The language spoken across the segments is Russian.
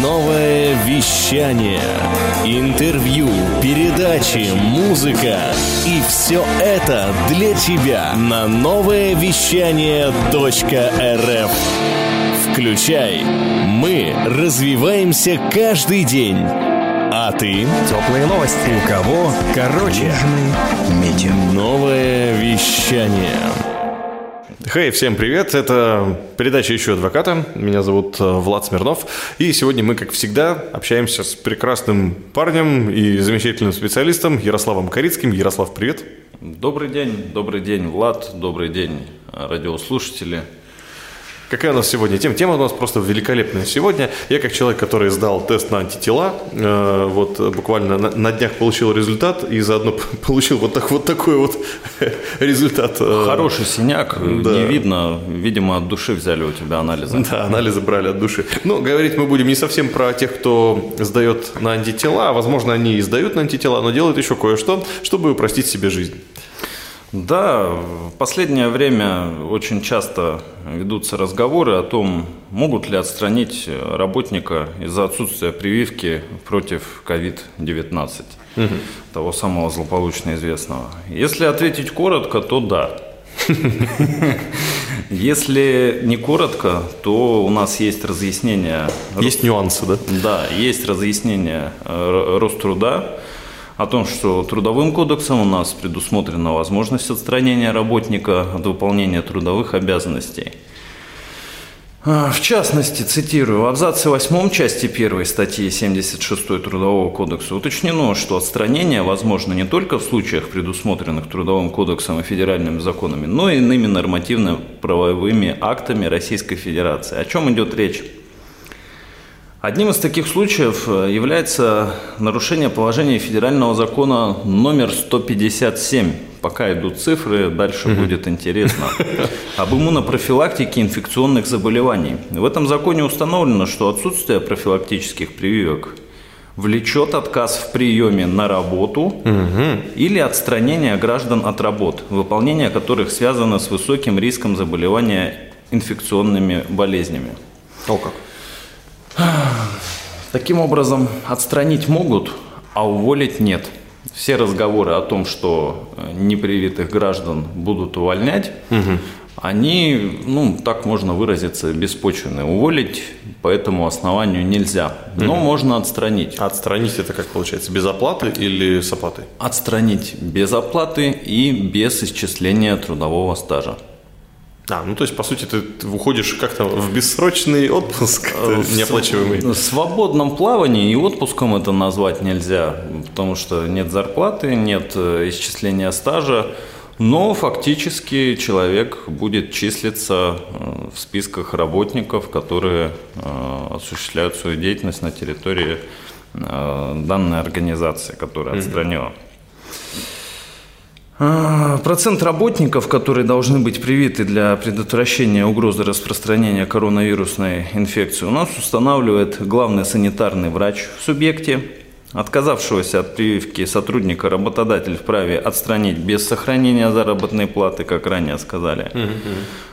Новое вещание. Интервью, передачи, музыка. И все это для тебя на новое вещание .рф. Включай. Мы развиваемся каждый день. А ты? Теплые новости. У кого? Короче. Новое вещание. Хей, всем привет! Это передача «Еще адвоката». Меня зовут э, Влад Смирнов. И сегодня мы, как всегда, общаемся с прекрасным парнем и замечательным специалистом Ярославом Корицким. Ярослав, привет! Добрый день, добрый день, Влад, добрый день, радиослушатели. Какая у нас сегодня тема? Тема у нас просто великолепная сегодня. Я как человек, который сдал тест на антитела, э, вот буквально на, на днях получил результат и заодно получил вот, так, вот такой вот результат. Э, Хороший синяк, да. не видно, видимо, от души взяли у тебя анализы. Да, анализы брали от души. Но говорить мы будем не совсем про тех, кто сдает на антитела, возможно, они и сдают на антитела, но делают еще кое-что, чтобы упростить себе жизнь. Да, в последнее время очень часто ведутся разговоры о том, могут ли отстранить работника из-за отсутствия прививки против COVID-19, угу. того самого злополучно известного. Если ответить коротко, то да. Если не коротко, то у нас есть разъяснение. Есть нюансы, да? Да, есть разъяснение э, Роструда о том, что Трудовым кодексом у нас предусмотрена возможность отстранения работника от выполнения трудовых обязанностей. А, в частности, цитирую, в абзаце 8 части 1 статьи 76 Трудового кодекса уточнено, что отстранение возможно не только в случаях, предусмотренных Трудовым кодексом и федеральными законами, но и иными нормативно-правовыми актами Российской Федерации. О чем идет речь? Одним из таких случаев э, является нарушение положения федерального закона номер 157. Пока идут цифры, дальше угу. будет интересно. Об иммунопрофилактике инфекционных заболеваний. В этом законе установлено, что отсутствие профилактических прививок влечет отказ в приеме на работу угу. или отстранение граждан от работ, выполнение которых связано с высоким риском заболевания инфекционными болезнями. О как. Таким образом, отстранить могут, а уволить нет. Все разговоры о том, что э, непривитых граждан будут увольнять, угу. они, ну, так можно выразиться, беспочвенны. Уволить по этому основанию нельзя, но угу. можно отстранить. отстранить это как получается, без оплаты или с оплатой? Отстранить без оплаты и без исчисления трудового стажа. А, ну то есть, по сути, ты, уходишь как-то в бессрочный отпуск э, неоплачиваемый. В свободном плавании и отпуском это назвать нельзя, потому что нет зарплаты, нет э, исчисления стажа, но фактически человек будет числиться э, в списках работников, которые осуществляют свою деятельность на территории данной организации, которая отстранена. А, процент работников, которые должны быть привиты для предотвращения угрозы распространения коронавирусной инфекции, у нас устанавливает главный санитарный врач в субъекте. Отказавшегося от прививки сотрудника работодатель вправе отстранить без сохранения заработной платы, как ранее сказали.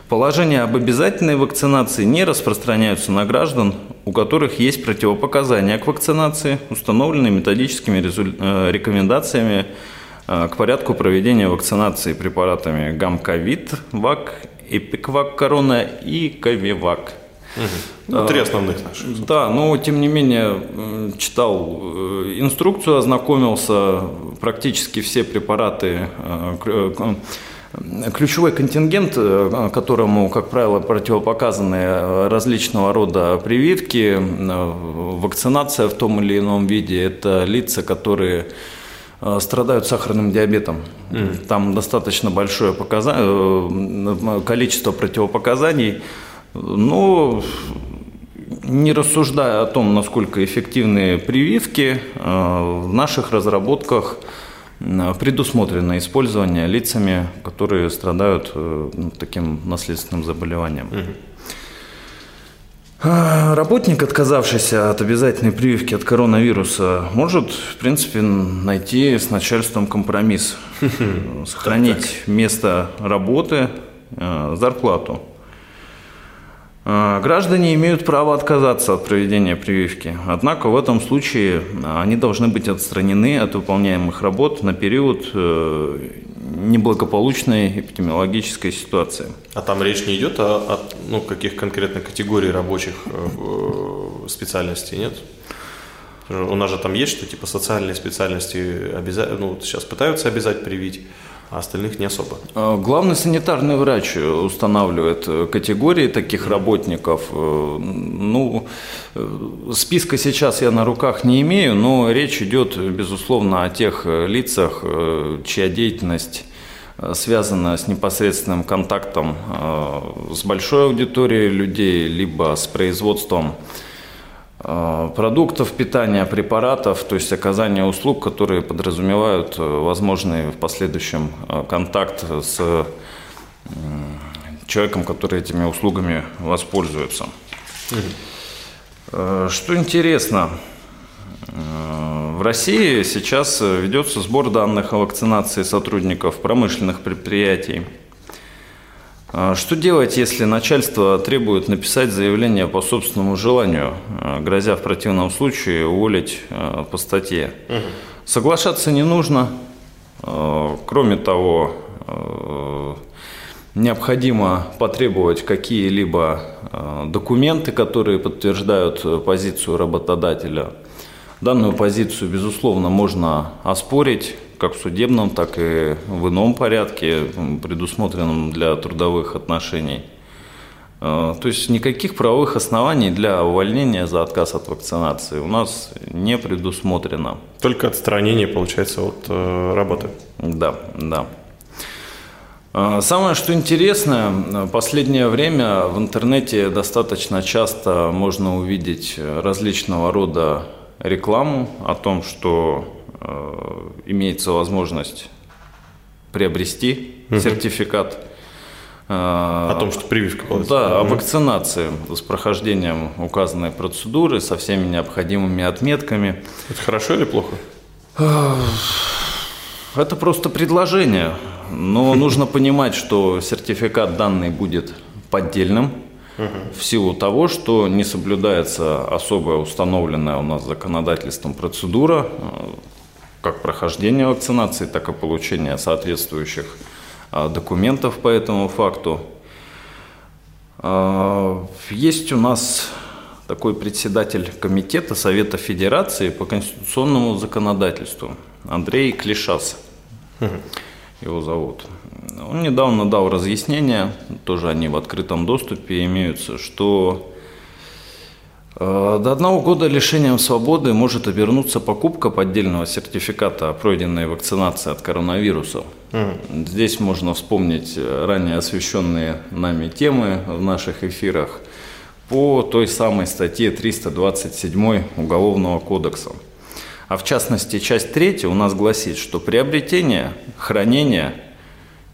Положения об обязательной вакцинации не распространяются на граждан, у которых есть противопоказания к вакцинации, установленные методическими э, рекомендациями к порядку проведения вакцинации препаратами Гамковид, ВАК, Эпиквак Корона и Ковивак. Угу. Ну, три основных наших. Да, но тем не менее читал э, инструкцию, ознакомился, практически все препараты, ключевой контингент, которому, как правило, противопоказаны различного рода прививки, вакцинация в том или ином виде, это лица, которые Э, страдают сахарным диабетом. Mm. Там достаточно большое показа... Э, количество противопоказаний. Но не рассуждая о том, насколько эффективны прививки, э, в наших разработках предусмотрено использование лицами, которые страдают таким наследственным заболеванием. Mm. А, работник, отказавшийся от обязательной прививки от коронавируса, может, в принципе, найти с начальством компромисс, сохранить место работы, а, зарплату. А, граждане имеют право отказаться от проведения прививки, однако в этом случае они должны быть отстранены от выполняемых работ на период э, неблагополучной эпидемиологической ситуации. А там речь не идет о, о ну, каких конкретно категорий рабочих э, э, специальностей, нет? У нас же там есть, что типа социальные специальности обяза... ну, сейчас пытаются обязать привить, а остальных не особо. А, главный санитарный врач устанавливает э, категории таких работников. Э, ну, э, списка сейчас я на руках не имею, но речь идет, безусловно, о тех лицах, чья деятельность связана с непосредственным контактом с большой аудиторией людей, либо с производством Э, продуктов питания, препаратов, то есть оказание услуг, которые подразумевают э, возможный в последующем э, контакт с человеком, который этими услугами воспользуется. Что интересно, в России сейчас ведется сбор данных о вакцинации сотрудников промышленных предприятий – что делать, если начальство требует написать заявление по собственному желанию, а, грозя в противном случае уволить а, по статье? Угу. Соглашаться не нужно. Кроме того, необходимо потребовать какие-либо документы, которые подтверждают позицию работодателя. Данную позицию, безусловно, можно оспорить как в судебном, так и в ином порядке, предусмотренном для трудовых отношений. Э, то есть никаких правовых оснований для увольнения за отказ от вакцинации у нас не предусмотрено. Только отстранение, получается, от э, работы. Да, да. Э, самое, что интересное, в последнее время в интернете достаточно часто можно увидеть различного рода рекламу о том, что имеется возможность приобрести угу. сертификат. Э, о том, что прививка была. Да, о вакцинации с прохождением указанной процедуры, со всеми необходимыми отметками. Это хорошо или плохо? Это просто предложение. Но нужно понимать, что сертификат данный будет поддельным в силу того, что не соблюдается особая установленная у нас законодательством процедура э, как прохождение вакцинации, так и получение соответствующих а, документов по этому факту. А, есть у нас такой председатель комитета Совета Федерации по конституционному законодательству Андрей Клишас. Его зовут. Он недавно дал разъяснение, тоже они в открытом доступе имеются, что до одного года лишением свободы может обернуться покупка поддельного сертификата о пройденной вакцинации от коронавируса. Mm. Здесь можно вспомнить э, ранее освещенные нами темы в наших эфирах по той самой статье 327 Уголовного кодекса. А в частности, часть 3 у нас гласит, что приобретение, хранение,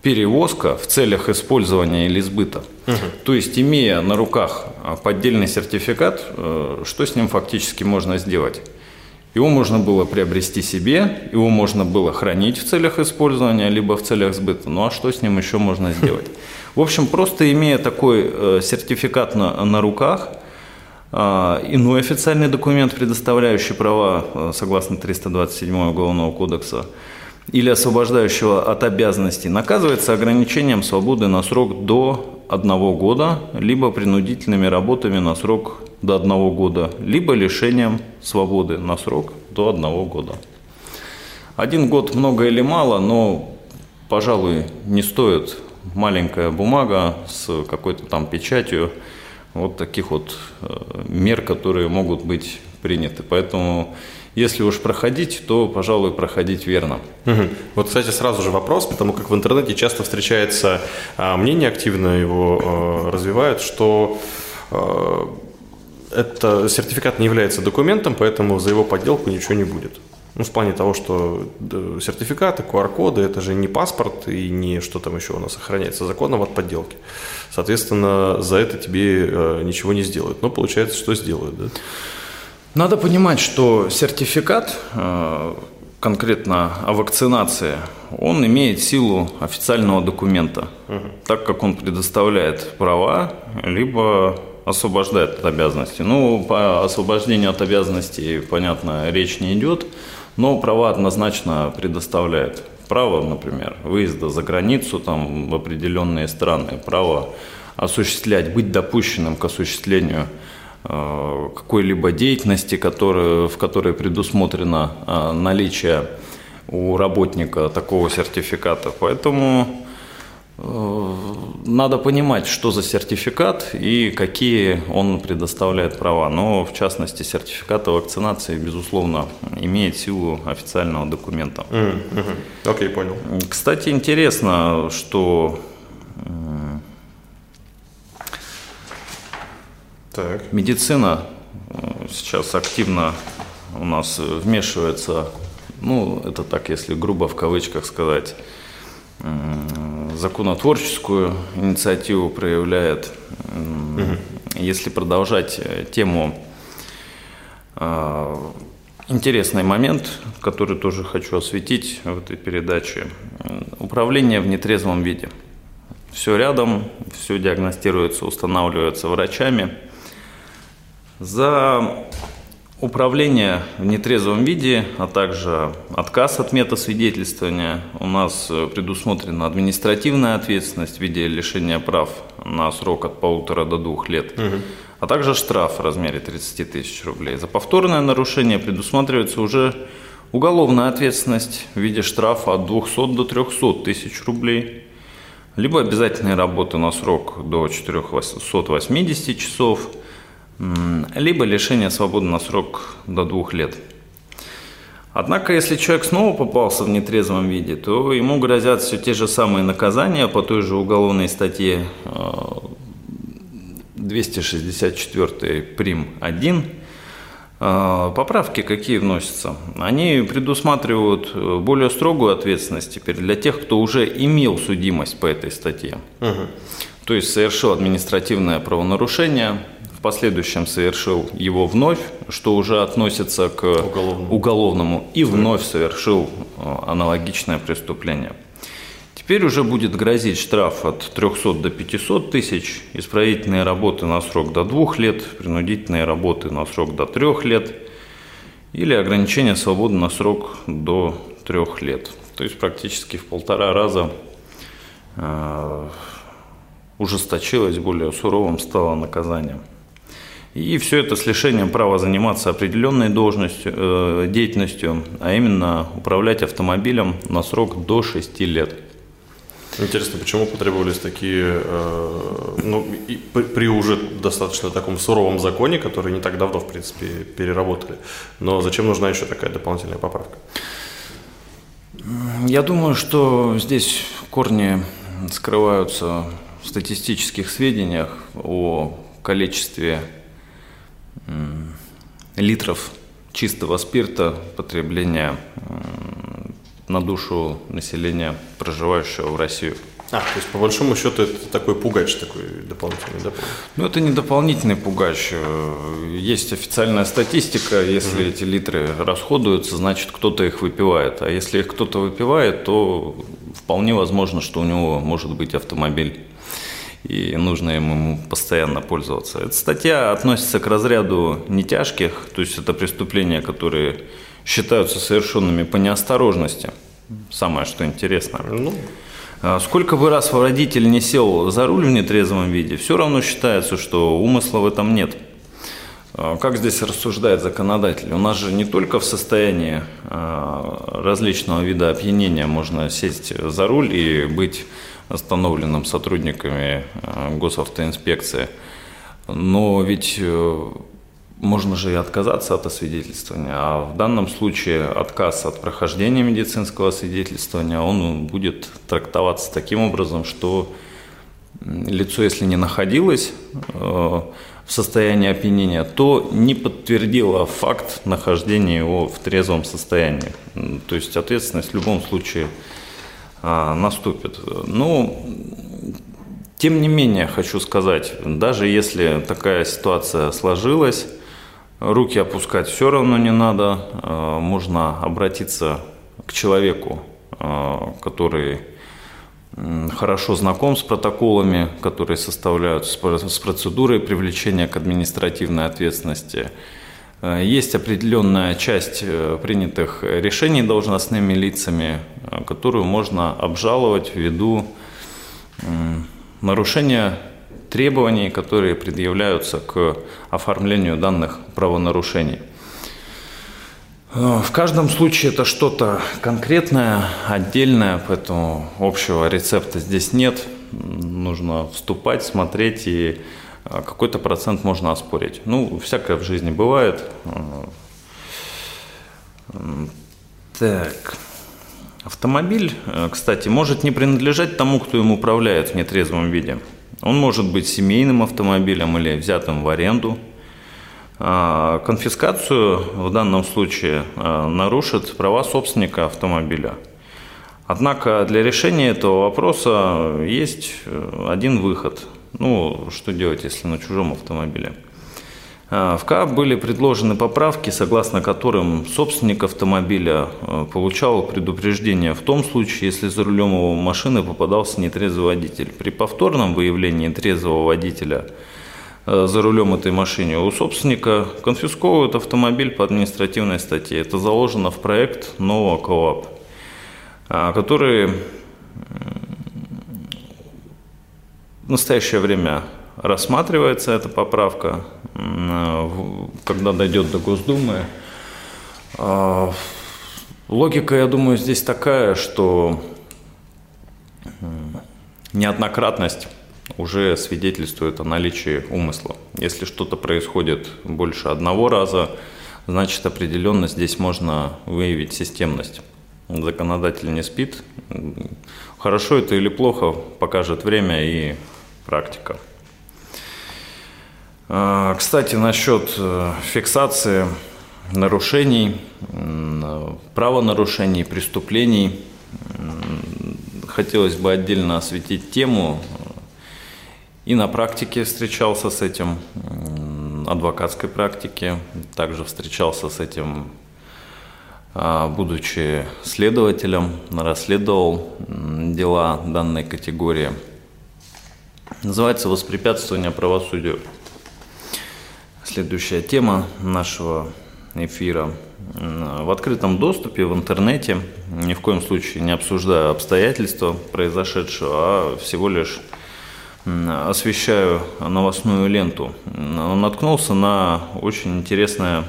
перевозка в целях использования или сбыта. Угу. То есть, имея на руках а, поддельный сертификат, э, что с ним фактически можно сделать? Его можно было приобрести себе, его можно было хранить в целях использования, либо в целях сбыта. Ну а что с ним еще можно сделать? В общем, просто имея такой э, сертификат на, на руках, а, иной официальный документ, предоставляющий права э, согласно 327 Уголовного кодекса, или освобождающего от обязанностей наказывается ограничением свободы на срок до одного года, либо принудительными работами на срок до одного года, либо лишением свободы на срок до одного года. Один год много или мало, но, пожалуй, не стоит маленькая бумага с какой-то там печатью вот таких вот э, мер, которые могут быть приняты. Поэтому если уж проходить, то, пожалуй, проходить верно. Угу. Вот, кстати, сразу же вопрос, потому как в интернете часто встречается а, мнение, активно его а, развивают, что а, это сертификат не является документом, поэтому за его подделку ничего не будет. Ну, в плане того, что сертификаты, QR-коды – это же не паспорт и не что там еще у нас охраняется законом от подделки. Соответственно, за это тебе ничего не сделают. Но получается, что сделают, да? Надо понимать, что сертификат э, конкретно о вакцинации, он имеет силу официального документа, угу. так как он предоставляет права, либо освобождает от обязанностей. Ну, по освобождению от обязанностей, понятно, речь не идет, но права однозначно предоставляет. Право, например, выезда за границу, там, в определенные страны, право осуществлять, быть допущенным к осуществлению какой-либо деятельности, которая, в которой предусмотрено э, наличие у работника такого сертификата. Поэтому Э, надо понимать, что за сертификат и какие он предоставляет права. Но, в частности, сертификат о вакцинации, безусловно, имеет силу официального документа. Окей, mm-hmm. okay, понял. Кстати, интересно, что так. медицина э, сейчас активно у нас вмешивается, ну, это так, если грубо в кавычках сказать, законотворческую инициативу проявляет. Угу. Если продолжать э, тему, э, интересный момент, который тоже хочу осветить в этой передаче. Управление в нетрезвом виде. Все рядом, все диагностируется, устанавливается врачами. За Управление в нетрезвом виде, а также отказ от метасвидетельствования. У нас э, предусмотрена административная ответственность в виде лишения прав на срок от полутора до двух лет, угу. а также штраф в размере 30 тысяч рублей. За повторное нарушение предусматривается уже уголовная ответственность в виде штрафа от 200 до 300 тысяч рублей, либо обязательные работы на срок до 480 часов – либо лишение свободы на срок до двух лет. Однако, если человек снова попался в нетрезвом виде, то ему грозят все те же самые наказания по той же уголовной статье 264 э, прим. 1. Э, поправки какие вносятся? Они предусматривают э, более строгую ответственность теперь для тех, кто уже имел судимость по этой статье. Угу. То есть совершил административное правонарушение, в последующем совершил его вновь, что уже относится к уголовному, уголовному и вновь совершил э, аналогичное преступление. Теперь уже будет грозить штраф от 300 до 500 тысяч, исправительные работы на срок до 2 лет, принудительные работы на срок до 3 лет или ограничение свободы на срок до 3 лет. То есть практически в полтора раза э, ужесточилось, более суровым стало наказание. И все это с лишением права заниматься определенной должностью, э, деятельностью, а именно управлять автомобилем на срок до 6 лет. Интересно, почему потребовались такие, э, ну, и при, при уже достаточно таком суровом законе, который не так давно, в принципе, переработали, но зачем нужна еще такая дополнительная поправка? Я думаю, что здесь корни скрываются в статистических сведениях о количестве литров чистого спирта потребления на душу населения, проживающего в России. А, то есть по большому счету это такой пугач такой дополнительный, да? Ну, это не дополнительный пугач. Есть официальная статистика, если угу. эти литры расходуются, значит кто-то их выпивает. А если их кто-то выпивает, то вполне возможно, что у него может быть автомобиль и нужно ему постоянно пользоваться. Эта статья относится к разряду нетяжких, то есть это преступления, которые считаются совершенными по неосторожности. Самое, что интересно. Ну. А сколько бы раз водитель не сел за руль в нетрезвом виде, все равно считается, что умысла в этом нет. А как здесь рассуждает законодатель? У нас же не только в состоянии а, различного вида опьянения можно сесть за руль и быть остановленным сотрудниками э, госавтоинспекции. Но ведь э, можно же и отказаться от освидетельствования, а в данном случае отказ от прохождения медицинского освидетельствования, он будет трактоваться таким образом, что лицо, если не находилось э, в состоянии опьянения, то не подтвердило факт нахождения его в трезвом состоянии. То есть ответственность в любом случае наступит. Ну, тем не менее, хочу сказать, даже если такая ситуация сложилась, руки опускать все равно не надо. А, можно обратиться к человеку, а, который хорошо знаком с протоколами, которые составляют, с процедурой привлечения к административной ответственности. Э, есть определенная часть э, принятых решений должностными лицами, э, которую можно обжаловать ввиду нарушения требований, которые предъявляются к оформлению данных правонарушений. В каждом случае это что-то конкретное, отдельное, поэтому общего рецепта здесь нет. Нужно вступать, смотреть и какой-то процент можно оспорить. Ну, всякое в жизни бывает. Так. Автомобиль, э, кстати, может не принадлежать тому, кто им управляет в нетрезвом виде. Он может быть семейным автомобилем или взятым в аренду. А конфискацию в данном случае э, нарушит права собственника автомобиля. Однако для решения этого вопроса есть э, один выход. Ну, что делать, если на чужом автомобиле? А, в КАП были предложены поправки, согласно которым собственник автомобиля а, получал предупреждение в том случае, если за рулем его машины попадался нетрезвый водитель. При повторном выявлении трезвого водителя а, за рулем этой машины у собственника конфисковывают автомобиль по административной статье. Это заложено в проект нового КОАП, который в настоящее время рассматривается эта поправка, когда дойдет до Госдумы. А, логика, я думаю, здесь такая, что неоднократность уже свидетельствует о наличии умысла. Если что-то происходит больше одного раза, значит определенно здесь можно выявить системность. Законодатель не спит. Хорошо это или плохо, покажет время и практика. А, кстати, насчет э, фиксации нарушений, правонарушений, преступлений, хотелось бы отдельно осветить тему. И на практике встречался с этим, адвокатской практике, также встречался с этим, а, будучи следователем, расследовал дела данной категории – Называется «Воспрепятствование правосудию». Следующая тема нашего эфира. В открытом доступе, в интернете, ни в коем случае не обсуждаю обстоятельства произошедшего, а всего лишь освещаю новостную ленту. Наткнулся на очень интересное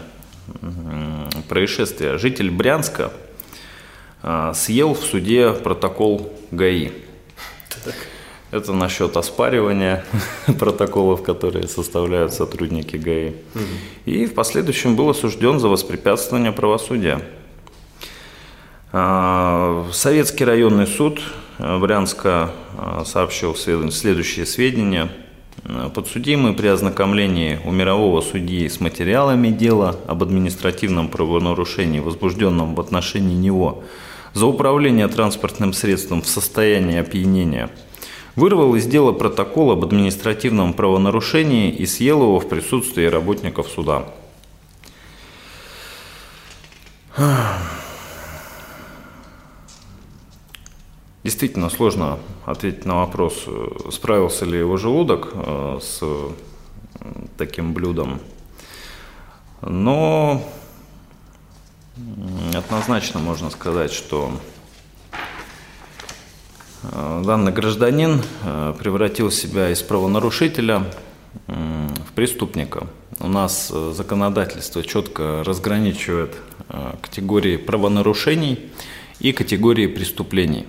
происшествие. Житель Брянска а, съел в суде протокол ГАИ. Так. Это насчет оспаривания протоколов, которые составляют сотрудники ГАИ. Угу. И в последующем был осужден за воспрепятствование правосудия. А, Советский районный суд Брянска а, сообщил следующие сведения. Подсудимый при ознакомлении у мирового судьи с материалами дела об административном правонарушении, возбужденном в отношении него за управление транспортным средством в состоянии опьянения – вырвал из дела протокол об административном правонарушении и съел его в присутствии работников суда. Действительно сложно ответить на вопрос, справился ли его желудок э, с таким блюдом. Но однозначно можно сказать, что Э, данный гражданин э, превратил себя из правонарушителя в преступника. У нас э, законодательство четко разграничивает категории правонарушений и категории преступлений.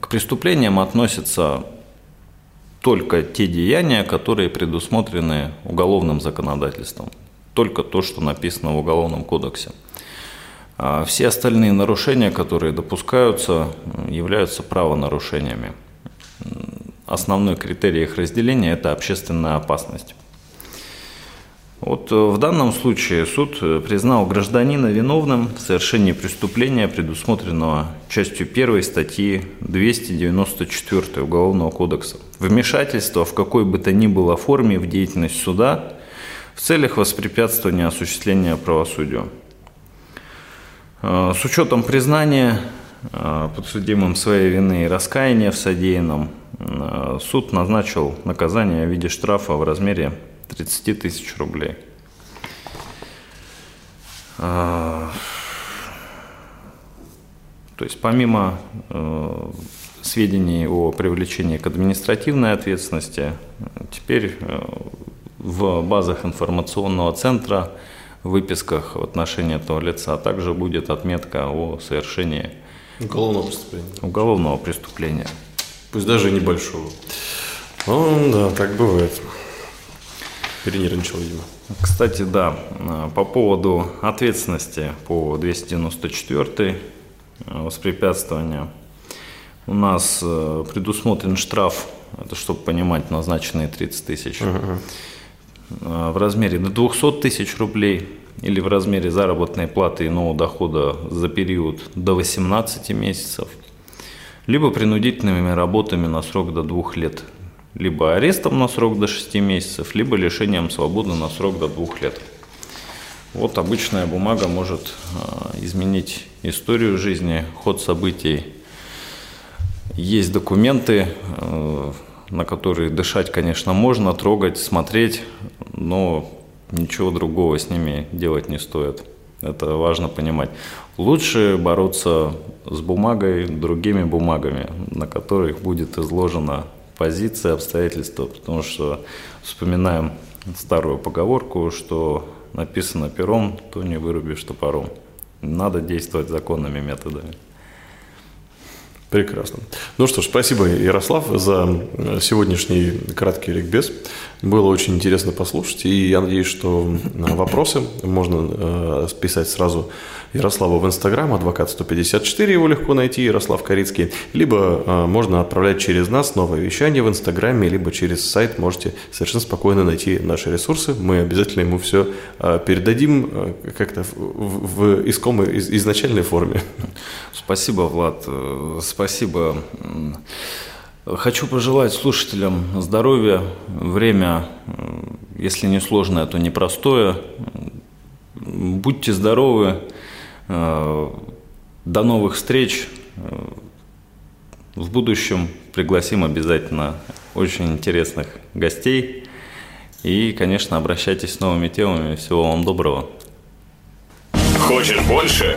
К преступлениям относятся только те деяния, которые предусмотрены уголовным законодательством. Только то, что написано в Уголовном кодексе. А все остальные нарушения, которые допускаются, являются правонарушениями. Основной критерий их разделения – это общественная опасность. Вот э, в данном случае суд признал гражданина виновным в совершении преступления, предусмотренного частью 1 статьи 294 Уголовного кодекса. Вмешательство в какой бы то ни было форме в деятельность суда в целях воспрепятствования осуществления правосудия. Э, с учетом признания э, подсудимым своей вины и раскаяния в содеянном, э, суд назначил наказание в виде штрафа в размере 30 тысяч рублей. То есть помимо сведений о привлечении к административной ответственности, теперь в базах информационного центра, выписках в отношении этого лица а также будет отметка о совершении уголовного преступления. Уголовного преступления. Пусть даже небольшого. Ну, да, так бывает. Перенервничал, видимо. Кстати, да, по поводу ответственности по 294 воспрепятствования. У нас э, предусмотрен штраф, это чтобы понимать, назначенные 30 тысяч. Uh-huh. Э, в размере до 200 тысяч рублей или в размере заработной платы иного дохода за период до 18 месяцев, либо принудительными работами на срок до 2 лет, либо арестом на срок до 6 месяцев, либо лишением свободы на срок до 2 лет. Вот обычная бумага может э, изменить историю жизни, ход событий. Есть документы, э, на которые дышать, конечно, можно, трогать, смотреть, но ничего другого с ними делать не стоит. Это важно понимать. Лучше бороться с бумагой, другими бумагами, на которых будет изложена позиция, обстоятельства, потому что вспоминаем старую поговорку, что написано пером, то не вырубишь топором. Надо действовать законными методами. Прекрасно. Ну что ж, спасибо, Ярослав, за сегодняшний краткий ликбез. Было очень интересно послушать, и я надеюсь, что вопросы можно э, писать сразу Ярославу в Инстаграм, адвокат 154, его легко найти, Ярослав Корицкий, либо э, можно отправлять через нас новое вещание в Инстаграме, либо через сайт можете совершенно спокойно найти наши ресурсы. Мы обязательно ему все э, передадим как-то в, в искомой, из, изначальной форме. Спасибо, Влад, э, спасибо. Хочу пожелать слушателям здоровья. Время, если не сложное, то непростое. Будьте здоровы. Э, до новых встреч. Э, в будущем пригласим обязательно очень интересных гостей. И, конечно, обращайтесь с новыми темами. Всего вам доброго. Хочешь больше?